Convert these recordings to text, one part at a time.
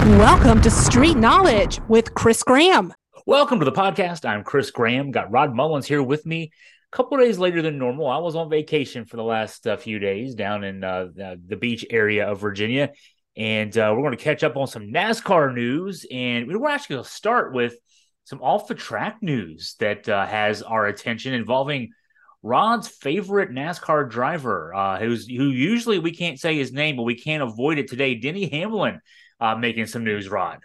Welcome to Street Knowledge with Chris Graham. Welcome to the podcast. I'm Chris Graham. Got Rod Mullins here with me. A couple days later than normal. I was on vacation for the last uh, few days down in uh, the, the, beach area of Virginia, and uh, we're going to catch up on some NASCAR news. And we're actually going to start with some off the track news that uh, has our attention involving Rod's favorite NASCAR driver, uh, who's who usually we can't say his name, but we can't avoid it today. Denny Hamlin uh, making some news, Rod.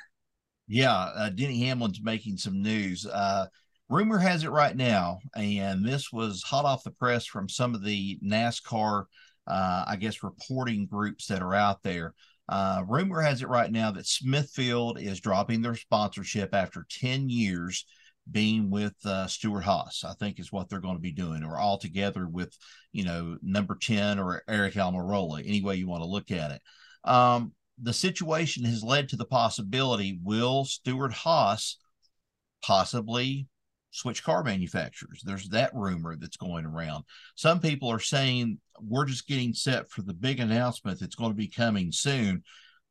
Yeah, uh, Denny Hamlin's making some news. Uh, rumor has it right now, and this was hot off the press from some of the NASCAR, uh, I guess, reporting groups that are out there. Uh, rumor has it right now that Smithfield is dropping their sponsorship after 10 years being with uh, Stewart-Haas, I think is what they're going to be doing, or all together with, you know, number 10 or Eric Almirola, any way you want to look at it. Um, the situation has led to the possibility will Stewart-Haas possibly switch car manufacturers? There's that rumor that's going around. Some people are saying we're just getting set for the big announcement that's going to be coming soon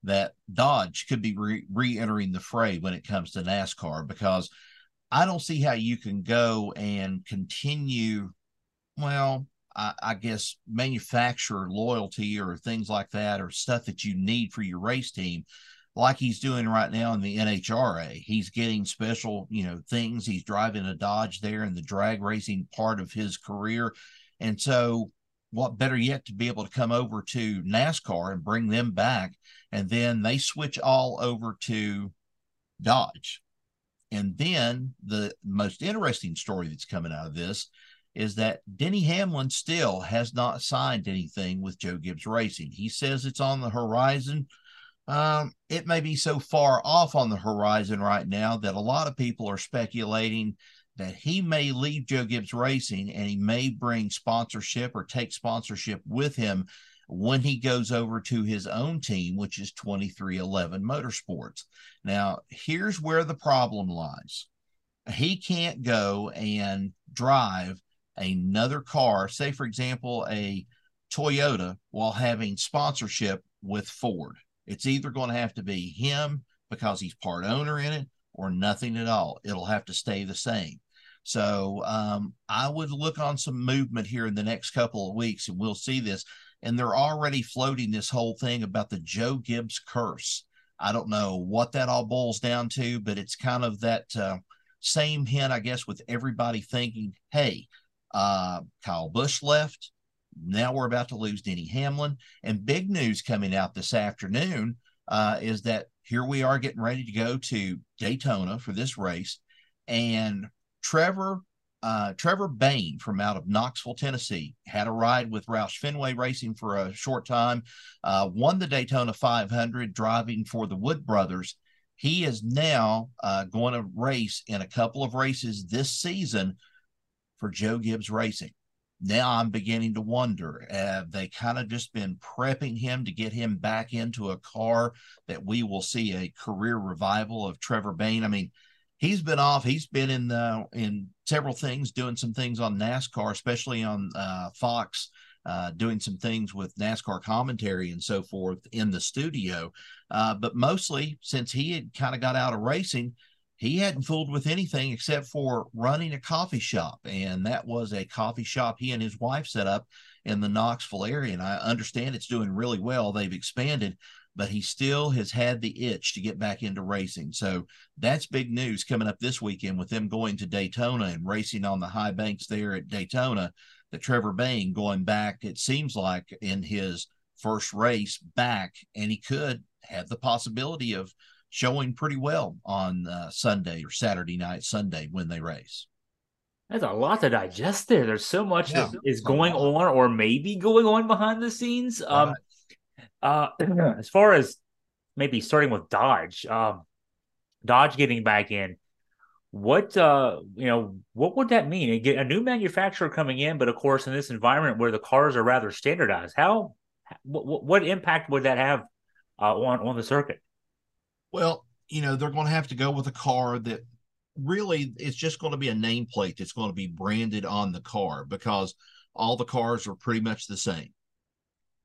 that Dodge could be re entering the fray when it comes to NASCAR because I don't see how you can go and continue. Well, I, I guess manufacturer loyalty or things like that or stuff that you need for your race team like he's doing right now in the NHRA. He's getting special, you know, things. He's driving a Dodge there in the drag racing part of his career. And so, what better yet to be able to come over to NASCAR and bring them back? And then they switch all over to Dodge. And then the most interesting story that's coming out of this is that Denny Hamlin still has not signed anything with Joe Gibbs Racing. He says it's on the horizon. Um, it may be so far off on the horizon right now that a lot of people are speculating that he may leave Joe Gibbs Racing and he may bring sponsorship or take sponsorship with him when he goes over to his own team, which is 2311 Motorsports. Now, here's where the problem lies. He can't go and drive another car, say, for example, a Toyota, while having sponsorship with Ford. It's either going to have to be him because he's part owner in it or nothing at all. It'll have to stay the same. So um, I would look on some movement here in the next couple of weeks, and we'll see this. And they're already floating this whole thing about the Joe Gibbs curse. I don't know what that all boils down to, but it's kind of that uh, same hint, I guess, with everybody thinking, hey, uh, Kyle Busch left. Now we're about to lose Denny Hamlin. And big news coming out this afternoon uh, is that here we are getting ready to go to Daytona for this race. And Trevor uh, Trevor Bayne from out of Knoxville, Tennessee, had a ride with Roush Fenway Racing for a short time, uh, won the Daytona 500 driving for the Wood Brothers. He is now uh, going to race in a couple of races this season for Joe Gibbs Racing. Now I'm beginning to wonder have they kind of just been prepping him to get him back into a car that we will see a career revival of Trevor Bayne? I mean, he's been off. He's been in the in several things, doing some things on NASCAR, especially on uh, Fox, uh, doing some things with NASCAR commentary and so forth in the studio. Uh, but mostly, since he had kind of got out of racing, he hadn't fooled with anything except for running a coffee shop. And that was a coffee shop he and his wife set up in the Knoxville area. And I understand it's doing really well. They've expanded, but he still has had the itch to get back into racing. So that's big news coming up this weekend with them going to Daytona and racing on the high banks there at Daytona. That Trevor Bayne going back, it seems like in his first race back, and he could have the possibility of showing pretty well on uh, Sunday or Saturday night, Sunday when they race. There's a lot to digest there. There's so much yeah, that is going on or maybe going on behind the scenes. Um, uh, as far as maybe starting with Dodge, um, Dodge getting back in, what uh, you know, what would that mean? get a new manufacturer coming in, but of course, in this environment where the cars are rather standardized, how what, what impact would that have uh, on on the circuit? Well, you know, they're going to have to go with a car that really it's just going to be a nameplate that's going to be branded on the car because all the cars are pretty much the same.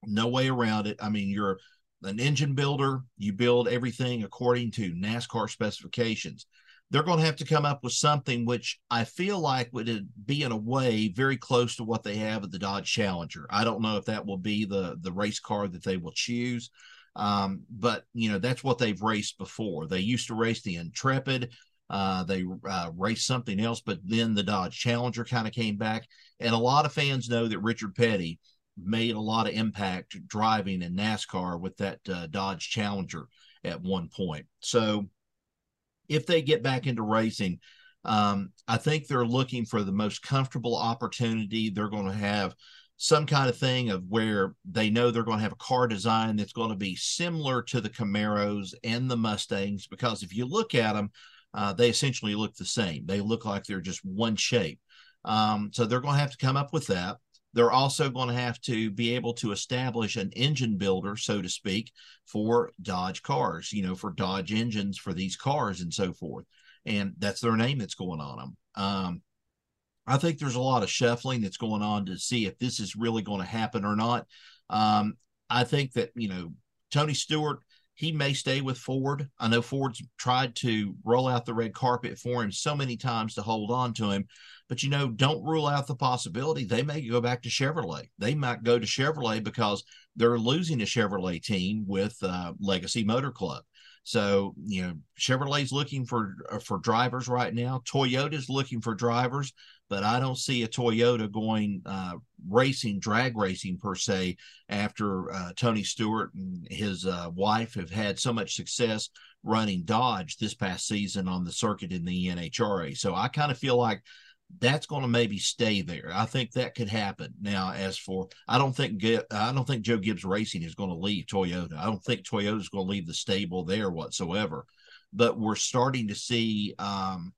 No way around it. I mean, you're an engine builder, you build everything according to NASCAR specifications. They're going to have to come up with something which I feel like would be in a way very close to what they have at the Dodge Challenger. I don't know if that will be the the race car that they will choose, um, but you know that's what they've raced before. They used to race the Intrepid. Uh, they uh, raced something else, but then the Dodge Challenger kind of came back. And a lot of fans know that Richard Petty made a lot of impact driving in NASCAR with that uh, Dodge Challenger at one point. So if they get back into racing, um, I think they're looking for the most comfortable opportunity. They're going to have some kind of thing of where they know they're going to have a car design that's going to be similar to the Camaros and the Mustangs. Because if you look at them, uh, they essentially look the same. They look like they're just one shape. Um, so they're going to have to come up with that. They're also going to have to be able to establish an engine builder, so to speak, for Dodge cars, you know, for Dodge engines for these cars and so forth. And that's their name that's going on them. Um, I think there's a lot of shuffling that's going on to see if this is really going to happen or not. Um, I think that, you know, Tony Stewart he may stay with Ford. I know Ford's tried to roll out the red carpet for him so many times to hold on to him, but you know, don't rule out the possibility they may go back to Chevrolet. They might go to Chevrolet because they're losing a Chevrolet team with uh, Legacy Motor Club. So you know, Chevrolet's looking for uh, for drivers right now. Toyota's looking for drivers but I don't see a Toyota going uh, racing, drag racing per se, after uh, Tony Stewart and his uh, wife have had so much success running Dodge this past season on the circuit in the NHRA. So I kind of feel like that's going to maybe stay there. I think that could happen. Now, as for I don't think I don't think Joe Gibbs Racing is going to leave Toyota. I don't think Toyota is going to leave the stable there whatsoever. But we're starting to see um,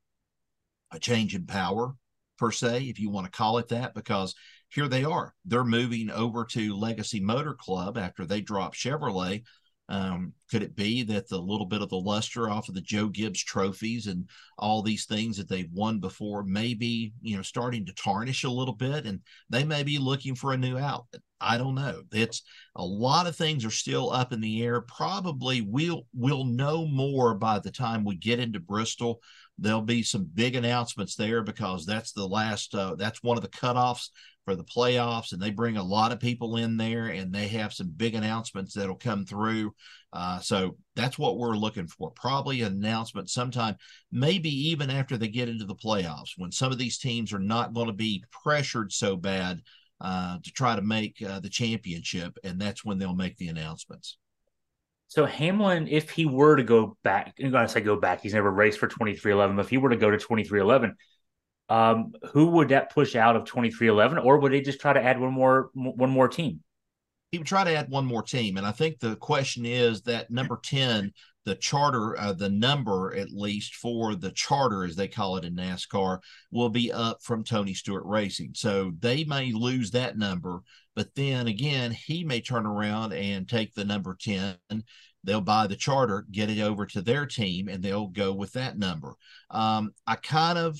a change in power per se, if you want to call it that, because here they are. They're moving over to Legacy Motor Club after they drop Chevrolet. Um, could it be that the little bit of the luster off of the Joe Gibbs trophies and all these things that they've won before may be, you know starting to tarnish a little bit, and they may be looking for a new outlet? I don't know. It's a lot of things are still up in the air. Probably we'll we'll know more by the time we get into Bristol there'll be some big announcements there because that's the last uh, that's one of the cutoffs for the playoffs and they bring a lot of people in there and they have some big announcements that'll come through. Uh, so that's what we're looking for. Probably an announcement sometime maybe even after they get into the playoffs when some of these teams are not going to be pressured so bad uh, to try to make uh, the championship and that's when they'll make the announcements so Hamlin, if he were to go back, going to say go back, he's never raced for 2311. If he were to go to 2311, um, who would that push out of 2311, or would they just try to add one more one more team? He would try to add one more team, and I think the question is that number 10, the charter, uh, the number at least for the charter, as they call it in NASCAR, will be up from Tony Stewart Racing. So they may lose that number but then again, he may turn around and take the number 10. They'll buy the charter, get it over to their team, and they'll go with that number. Um, I kind of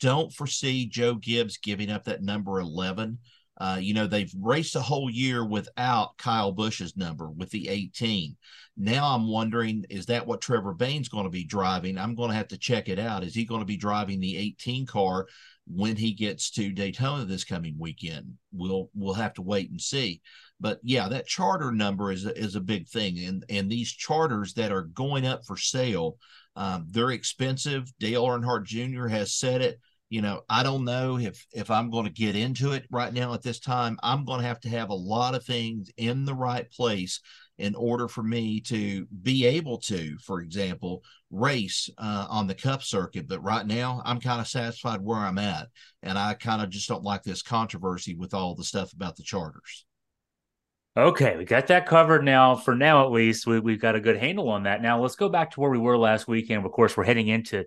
don't foresee Joe Gibbs giving up that number 11. Uh, you know, they've raced a whole year without Kyle Busch's number with the 18. Now I'm wondering, is that what Trevor Bayne's going to be driving? I'm going to have to check it out. Is he going to be driving the 18 car when he gets to Daytona this coming weekend. We'll we'll have to wait and see. But yeah, that charter number is is a big thing, and and these charters that are going up for sale, um, they're expensive. Dale Earnhardt Jr. has said it. You know, I don't know if if I'm going to get into it right now at this time. I'm going to have to have a lot of things in the right place in order for me to be able to, for example, race uh, on the cup circuit. But right now, I'm kind of satisfied where I'm at. And I kind of just don't like this controversy with all the stuff about the charters. Okay, we got that covered now. For now, at least, we, we've got a good handle on that. Now, let's go back to where we were last weekend. Of course, we're heading into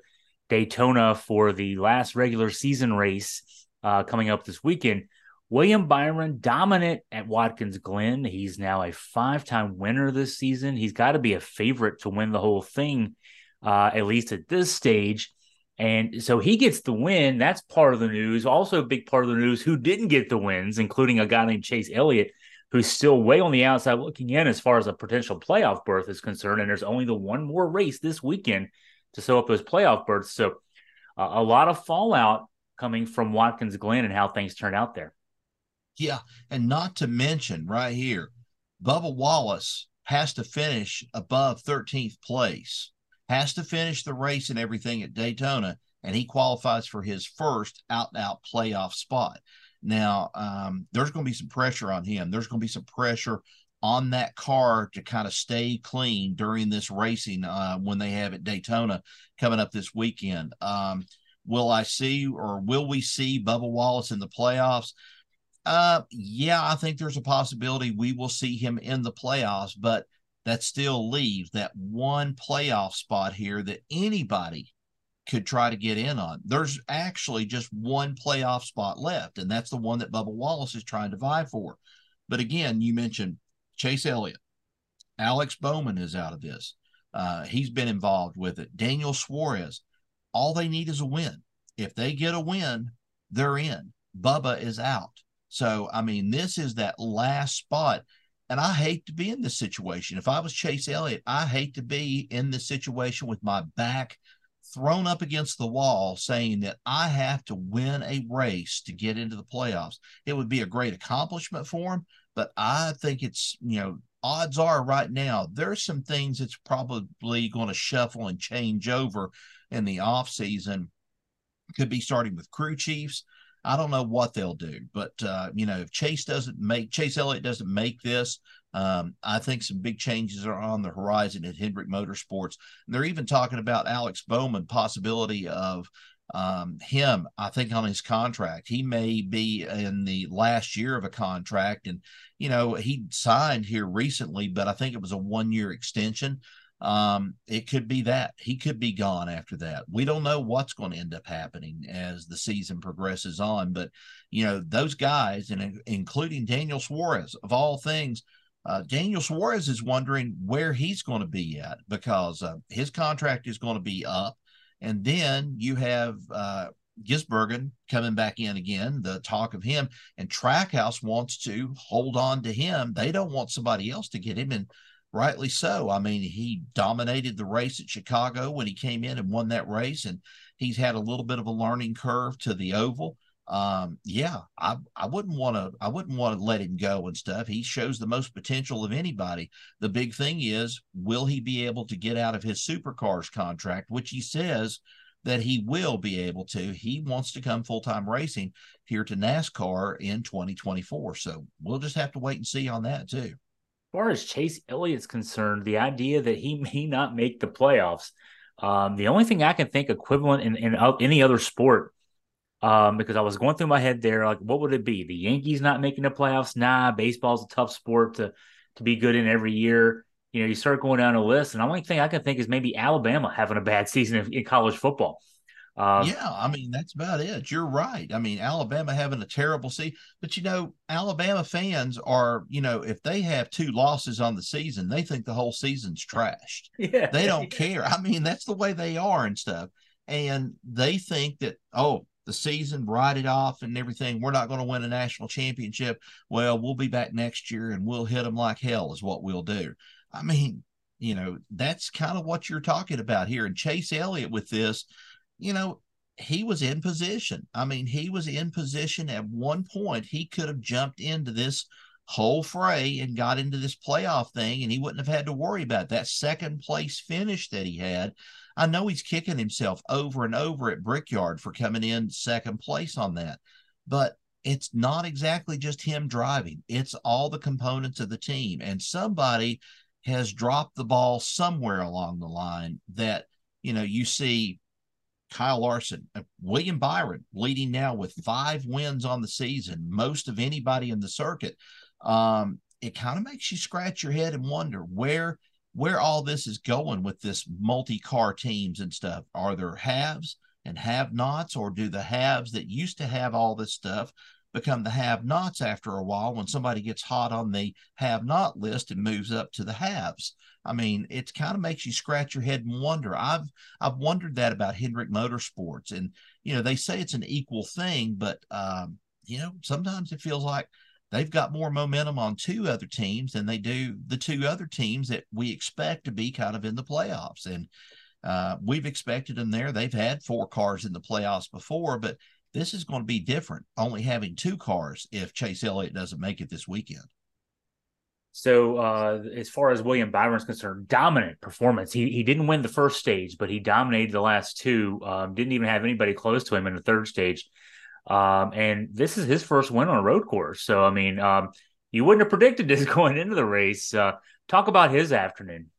Daytona for the last regular season race uh, coming up this weekend. William Byron dominant at Watkins Glen. He's now a five-time winner this season. He's got to be a favorite to win the whole thing, uh, at least at this stage. And so he gets the win. That's part of the news. Also, a big part of the news who didn't get the wins, including a guy named Chase Elliott, who's still way on the outside looking in as far as a potential playoff berth is concerned. And there's only the one more race this weekend to sew up those playoff berths. So uh, a lot of fallout coming from Watkins Glen and how things turn out there. Yeah. And not to mention right here, Bubba Wallace has to finish above 13th place, has to finish the race and everything at Daytona, and he qualifies for his first out-out playoff spot. Now, um, there's going to be some pressure on him. There's going to be some pressure on that car to kind of stay clean during this racing uh, when they have at Daytona coming up this weekend. Um, will I see or will we see Bubba Wallace in the playoffs? Uh, yeah, I think there's a possibility we will see him in the playoffs, but that still leaves that one playoff spot here that anybody could try to get in on. There's actually just one playoff spot left, and that's the one that Bubba Wallace is trying to vie for. But again, you mentioned Chase Elliott, Alex Bowman is out of this. Uh, he's been involved with it. Daniel Suarez. All they need is a win. If they get a win, they're in. Bubba is out. So, I mean, this is that last spot. And I hate to be in this situation. If I was Chase Elliott, I hate to be in this situation with my back thrown up against the wall saying that I have to win a race to get into the playoffs. It would be a great accomplishment for him, but I think it's, you know, odds are right now there's some things that's probably going to shuffle and change over in the off season. Could be starting with crew chiefs. I don't know what they'll do, but uh, you know, if Chase doesn't make Chase Elliott doesn't make this, um, I think some big changes are on the horizon at Hendrick Motorsports. And they're even talking about Alex Bowman possibility of um, him. I think on his contract, he may be in the last year of a contract, and you know he signed here recently, but I think it was a one year extension um, it could be that he could be gone after that. We don't know what's going to end up happening as the season progresses on, but you know those guys, and including Daniel Suarez, of all things, uh, Daniel Suarez is wondering where he's going to be at because uh, his contract is going to be up, and then you have uh, Gisbergen coming back in again. The talk of him and Trackhouse wants to hold on to him. They don't want somebody else to get him and rightly so. I mean, he dominated the race at Chicago when he came in and won that race, and he's had a little bit of a learning curve to the oval. Um, yeah, I I wouldn't want to I wouldn't want to let him go and stuff. He shows the most potential of anybody. The big thing is, will he be able to get out of his supercars contract, which he says that he will be able to. He wants to come full time racing here to NASCAR in 2024. So we'll just have to wait and see on that too As far as Chase Elliott's concerned, the idea that he may not make the playoffs, um, the only thing I can think equivalent in, in any other sport, um, because I was going through my head there, like what would it be? The Yankees not making the playoffs? Nah, baseball's a tough sport to to be good in every year. You know, you start going down a list, and the only thing I can think is maybe Alabama having a bad season in, in college football. Um, yeah, I mean that's about it. You're right. I mean Alabama having a terrible season, but you know Alabama fans are, you know, if they have two losses on the season, they think the whole season's trashed. Yeah, they don't care. I mean that's the way they are and stuff, and they think that oh the season write it off and everything. We're not going to win a national championship. Well, we'll be back next year and we'll hit them like hell is what we'll do. I mean, you know that's kind of what you're talking about here. And Chase Elliott with this you know, he was in position. I mean, he was in position at one point. He could have jumped into this whole fray and got into this playoff thing, and he wouldn't have had to worry about that second place finish that he had. I know he's kicking himself over and over at Brickyard for coming in second place on that, but it's not exactly just him driving, it's all the components of the team. And somebody has dropped the ball somewhere along the line that, you know, you see Kyle Larson, uh, William Byron leading now with five wins on the season, most of anybody in the circuit. Um, it kind of makes you scratch your head and wonder where where all this is going with this multi-car teams and stuff. Are there haves and have-nots, or do the haves that used to have all this stuff become the have-nots after a while when somebody gets hot on the have-not list and moves up to the haves? I mean, it kind of makes you scratch your head and wonder. I've I've wondered that about Hendrick Motorsports, and you know they say it's an equal thing, but um, you know sometimes it feels like they've got more momentum on two other teams than they do the two other teams that we expect to be kind of in the playoffs. And uh, we've expected them there. They've had four cars in the playoffs before, but this is going to be different, only having two cars if Chase Elliott doesn't make it this weekend. So, uh, as far as William Byron's concerned, dominant performance. He he didn't win the first stage, but he dominated the last two. Um, didn't even have anybody close to him in the third stage. Um, and this is his first win on a road course. So, I mean, um, you wouldn't have predicted this going into the race. Uh, talk about his afternoon.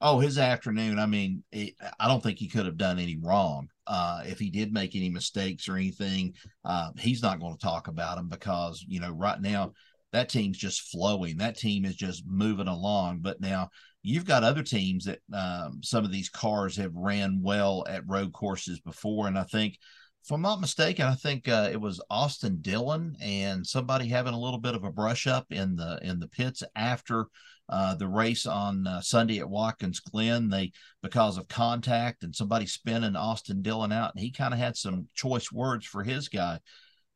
Oh, his afternoon. I mean, it, I don't think he could have done any wrong. Uh, if he did make any mistakes or anything, uh, he's not going to talk about them because, you know, right now that team's just flowing. That team is just moving along. But now you've got other teams that um, some of these cars have ran well at road courses before. And I think if I'm not mistaken, I think uh, it was Austin Dillon and somebody having a little bit of a brush up in the in the pits after uh, the race on uh, Sunday at Watkins Glen. They because of contact and somebody spinning Austin Dillon out, and he kind of had some choice words for his guy.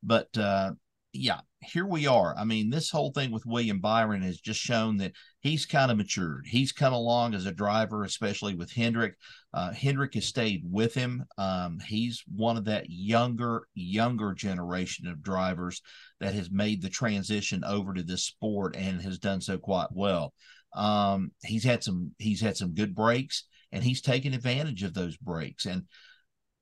But uh, yeah, here we are. I mean, this whole thing with William Byron has just shown that he's kind of matured. He's come along as a driver, especially with Hendrick. Uh, Hendrick has stayed with him. Um, he's one of that younger, younger generation of drivers that has made the transition over to this sport and has done so quite well. Um, he's had some, he's had some good breaks, and he's taken advantage of those breaks. And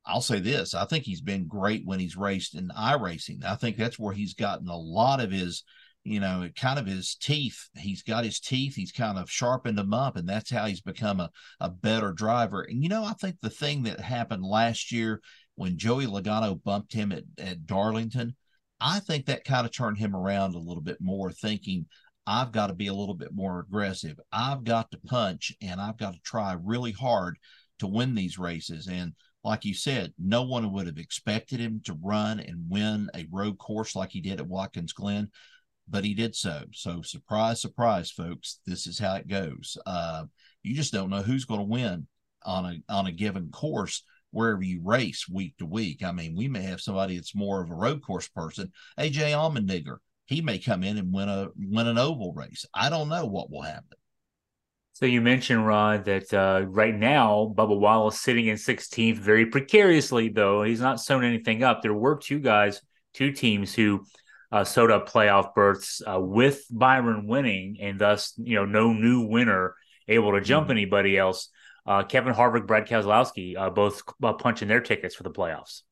I'll say this: I think he's been great when he's raced in iRacing. I think that's where he's gotten a lot of his, you know, kind of his teeth. He's got his teeth. He's kind of sharpened them up, and that's how he's become a, a better driver. And you know, I think the thing that happened last year when Joey Logano bumped him at, at Darlington, I think that kind of turned him around a little bit more, thinking I've got to be a little bit more aggressive. I've got to punch, and I've got to try really hard to win these races. And like you said, no one would have expected him to run and win a road course like he did at Watkins Glen, but he did so. So, surprise, surprise, folks, this is how it goes. Uh, you just don't know who's going to win on a on a given course wherever you race week to week. I mean, we may have somebody that's more of a road course person. AJ Allmendinger, he may come in and win a win an oval race. I don't know what will happen. So you mentioned Rod that uh, right now Bubba Wallace sitting in 16th, very precariously though. He's not sewn anything up. There were two guys, two teams who uh, sewed up playoff berths uh, with Byron winning, and thus you know no new winner able to jump mm-hmm. anybody else. Uh, Kevin Harvick, Brad Keselowski, uh, both uh, punching their tickets for the playoffs.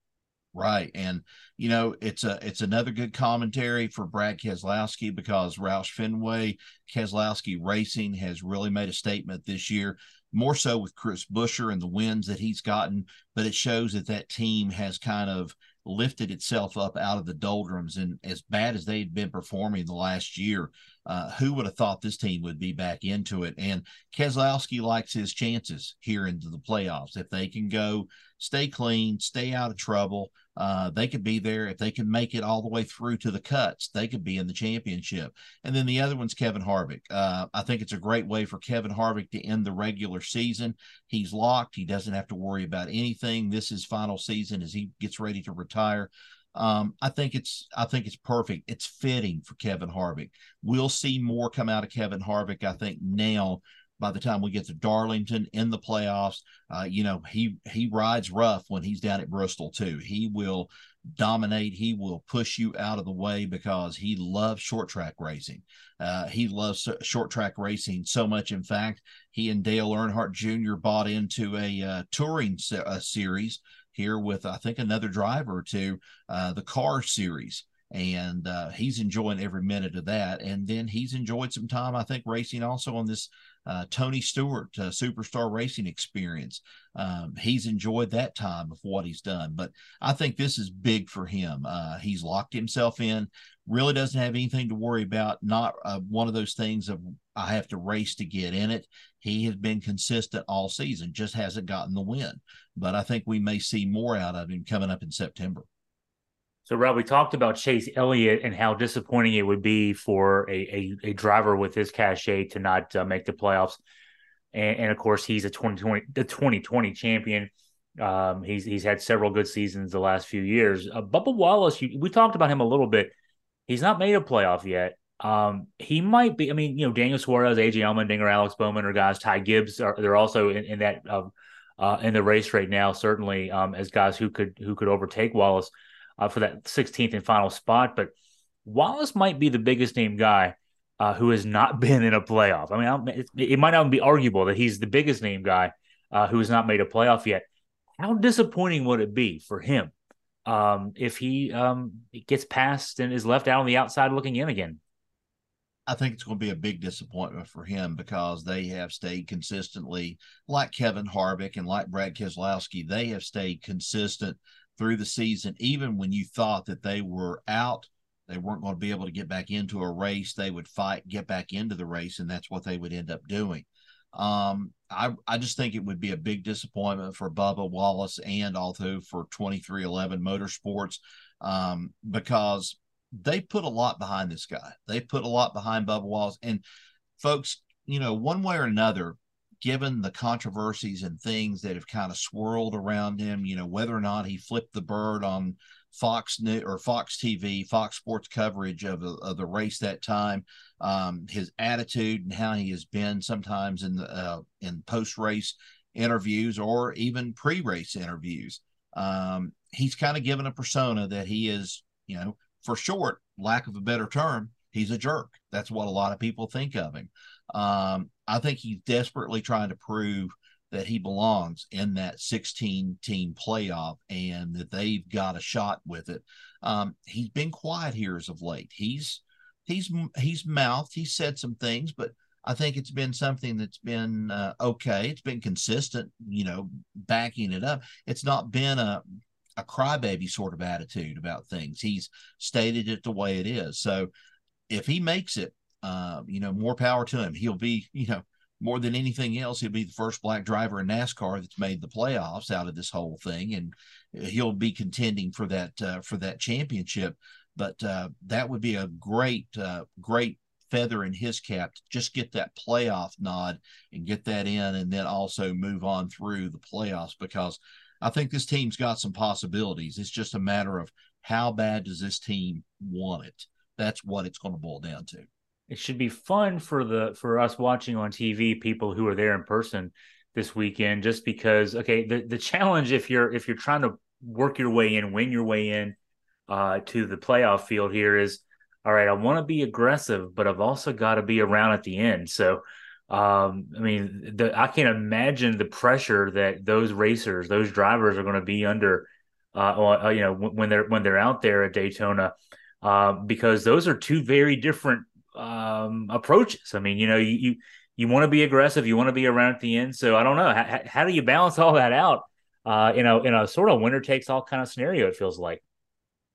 Right, and you know, it's a it's another good commentary for Brad Keselowski because Roush Fenway Keselowski Racing has really made a statement this year, more so with Chris Buescher and the wins that he's gotten. But it shows that that team has kind of lifted itself up out of the doldrums. And as bad as they'd been performing the last year, uh, who would have thought this team would be back into it? And Keselowski likes his chances here into the playoffs. If they can go stay clean, stay out of trouble, uh, they could be there. If they can make it all the way through to the cuts, they could be in the championship. And then the other one's Kevin Harvick. Uh, I think it's a great way for Kevin Harvick to end the regular season. He's locked. He doesn't have to worry about anything. This is final season as he gets ready to retire. Um, I think it's I think it's perfect. It's fitting for Kevin Harvick. We'll see more come out of Kevin Harvick. I think now by the time we get to Darlington in the playoffs. Uh, you know, he he rides rough when he's down at Bristol too. He will dominate. He will push you out of the way because he loves short track racing. Uh, he loves short track racing so much. In fact, he and Dale Earnhardt Jr. bought into a uh, touring se- a series here with I think another driver two, uh, the car series and uh, he's enjoying every minute of that. And then he's enjoyed some time, I think, racing also on this uh, Tony Stewart uh, Superstar Racing experience. Um, he's enjoyed that time of what he's done, but I think this is big for him. Uh, he's locked himself in, really doesn't have anything to worry about. Not uh, one of those things of I have to race to get in it. He has been consistent all season, just hasn't gotten the win. But I think we may see more out of him coming up in September. So, Rod, we talked about Chase Elliott and how disappointing it would be for a, a, a driver with his cachet to not uh, make the playoffs. And, and, of course, he's a 2020 the 2020 champion. Um, he's he's had several good seasons the last few years. Uh, Bubba Wallace, you, we talked about him a little bit. He's not made a playoff yet. Um, he might be. I mean, you know, Daniel Suarez, AJ Allmendinger, Alex Bowman or guys. Ty Gibbs are they're also in, in that uh, uh, in the race right now. Certainly, um, as guys who could who could overtake Wallace uh, for that 16th and final spot. But Wallace might be the biggest name guy uh, who has not been in a playoff. I mean, it, it, might not be arguable that he's the biggest name guy uh, who has not made a playoff yet. How disappointing would it be for him um, if he um, gets passed and is left out on the outside looking in again? I think it's going to be a big disappointment for him because they have stayed consistently, like Kevin Harvick and like Brad Keselowski, they have stayed consistent through the season, even when you thought that they were out, they weren't going to be able to get back into a race. They would fight, get back into the race, and that's what they would end up doing. Um, I, I just think it would be a big disappointment for Bubba Wallace and also for 2311 Motorsports um, because they put a lot behind this guy. They put a lot behind Bubba Wallace. And folks, you know, one way or another, given the controversies and things that have kind of swirled around him, you know, whether or not he flipped the bird on Fox News or Fox TV, Fox Sports coverage of, of the race that time, um, his attitude and how he has been sometimes in the uh, in post race interviews or even pre race interviews. Um, he's kind of given a persona that he is, you know, for short, lack of a better term, he's a jerk. That's what a lot of people think of him. Um, I think he's desperately trying to prove that he belongs in that 16 team playoff and that they've got a shot with it. Um, he's been quiet here as of late. He's he's he's mouthed. He said some things, but I think it's been something that's been uh, okay. It's been consistent, you know, backing it up. It's not been a a crybaby sort of attitude about things. He's stated it the way it is. So if he makes it, uh, you know, more power to him. He'll be, you know, more than anything else, he'll be the first black driver in NASCAR that's made the playoffs out of this whole thing, and he'll be contending for that uh, for that championship. But uh, that would be a great, uh, great feather in his cap to just get that playoff nod and get that in, and then also move on through the playoffs because I think this team's got some possibilities. It's just a matter of how bad does this team want it. That's what it's going to boil down to. It should be fun for the for us watching on TV, people who are there in person this weekend, just because. Okay, the the challenge if you're if you're trying to work your way in, win your way in uh, to the playoff field here is all right. I want to be aggressive, but I've also got to be around at the end. So um, I mean, the, I can't imagine the pressure that those racers, those drivers, are going to be under. Uh, uh you know, when they're when they're out there at Daytona, uh, because those are two very different um, approaches. I mean, you know, you you, you want to be aggressive, you want to be around at the end. So I don't know how, how do you balance all that out uh, in a in a sort of winner takes all kind of scenario. It feels like.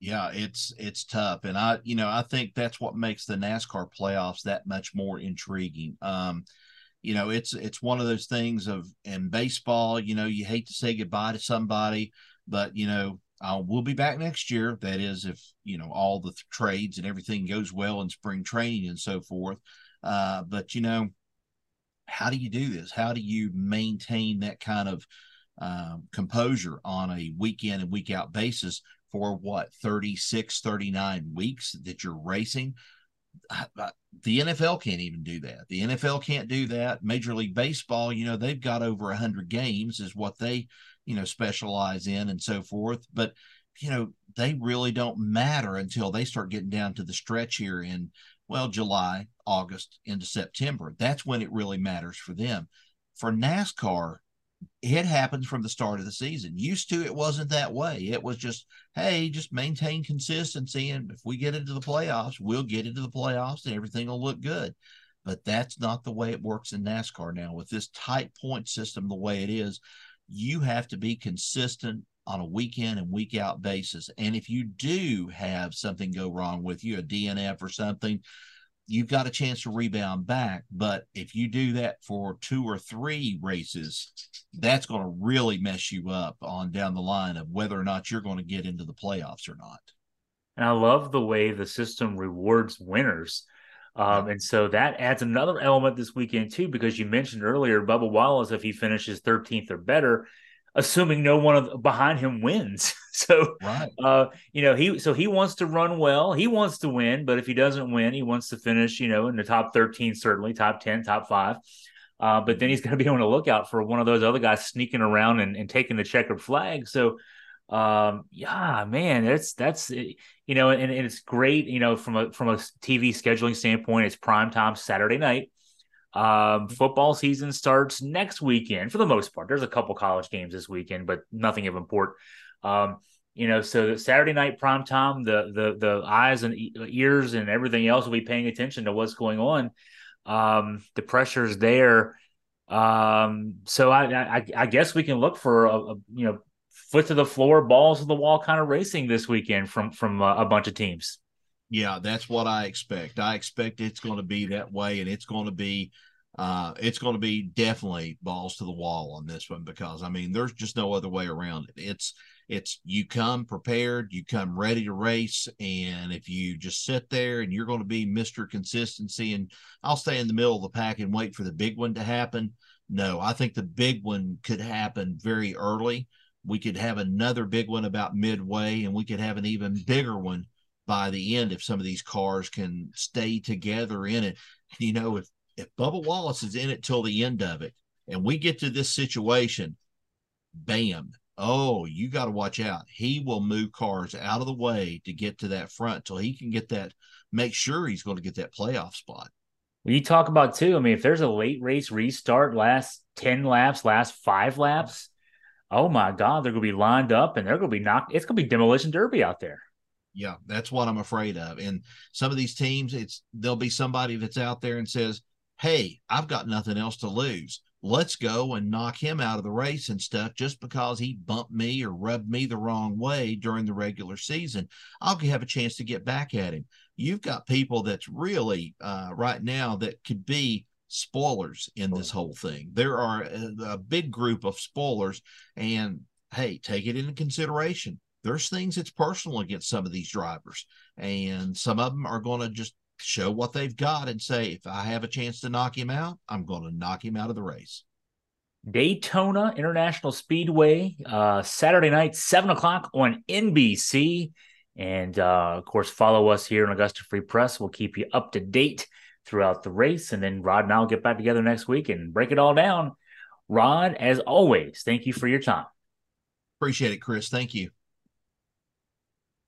Yeah, it's it's tough, and I you know I think that's what makes the NASCAR playoffs that much more intriguing. Um, you know, it's it's one of those things of in baseball, you know, you hate to say goodbye to somebody, but you know, uh, we'll be back next year. That is, if you know all the th- trades and everything goes well in spring training and so forth. Uh, but you know, how do you do this? How do you maintain that kind of um, composure on a week in and week out basis for what 36 39 weeks that you're racing the NFL can't even do that. The NFL can't do that. Major League Baseball, you know, they've got over 100 games is what they, you know, specialize in and so forth, but you know, they really don't matter until they start getting down to the stretch here in well, July, August into September. That's when it really matters for them. For NASCAR, it happens from the start of the season. Used to, it wasn't that way. It was just, hey, just maintain consistency. And if we get into the playoffs, we'll get into the playoffs and everything will look good. But that's not the way it works in NASCAR now. With this tight point system, the way it is, you have to be consistent on a week in and week out basis. And if you do have something go wrong with you, a DNF or something, you've got a chance to rebound back. But if you do that for two or three races, that's going to really mess you up on down the line of whether or not you're going to get into the playoffs or not. And I love the way the system rewards winners. Um, and so that adds another element this weekend too, because you mentioned earlier Bubba Wallace, if he finishes 13th or better, assuming no one of, behind him wins. so, right. uh, you know, he so he wants to run well. He wants to win, but if he doesn't win, he wants to finish, you know, in the top 13, certainly top 10, top five. Uh, but then he's going to be on the lookout for one of those other guys sneaking around and, and taking the checkered flag. So, um, yeah, man, that's that's you know, and, and it's great, you know, from a from a TV scheduling standpoint. It's prime time Saturday night. Um, football season starts next weekend for the most part. There's a couple college games this weekend, but nothing of import. Um, you know, so Saturday night prime time, the the the eyes and ears and everything else will be paying attention to what's going on. Um, the pressure's there. Um, so I, I, I guess we can look for a, a, you know foot to the floor, balls to the wall kind of racing this weekend from from a, a bunch of teams. Yeah, that's what I expect. I expect it's going to be that way, and it's going to be uh, it's going to be definitely balls to the wall on this one because I mean, there's just no other way around it. It's it's you come prepared, you come ready to race, and if you just sit there and you're going to be Mister Consistency, and I'll stay in the middle of the pack and wait for the big one to happen. No, I think the big one could happen very early. We could have another big one about midway, and we could have an even bigger one by the end if some of these cars can stay together in it. You know, if if Bubba Wallace is in it till the end of it, and we get to this situation, bam. Oh, you got to watch out. He will move cars out of the way to get to that front till he can get that, make sure he's going to get that playoff spot. Well, you talk about too. I mean, if there's a late race restart, last 10 laps, last five laps, oh my God, they're going to be lined up and they're going to be knocked. It's going to be demolition derby out there. Yeah, that's what I'm afraid of. And some of these teams, it's there'll be somebody that's out there and says, Hey, I've got nothing else to lose. Let's go and knock him out of the race and stuff just because he bumped me or rubbed me the wrong way during the regular season. I'll have a chance to get back at him. You've got people that's really uh, right now that could be spoilers in this whole thing. There are a, a big group of spoilers, and hey, take it into consideration there's things that's personal against some of these drivers. And some of them are going to just show what they've got and say, if I have a chance to knock him out, I'm going to knock him out of the race. Daytona International Speedway, uh, Saturday night, 7 o'clock on NBC. And uh, of course, follow us here in Augusta Free Press. We'll keep you up to date throughout the race. And then Rod and I will get back together next week and break it all down. Rod, as always, thank you for your time. Appreciate it, Chris. Thank you.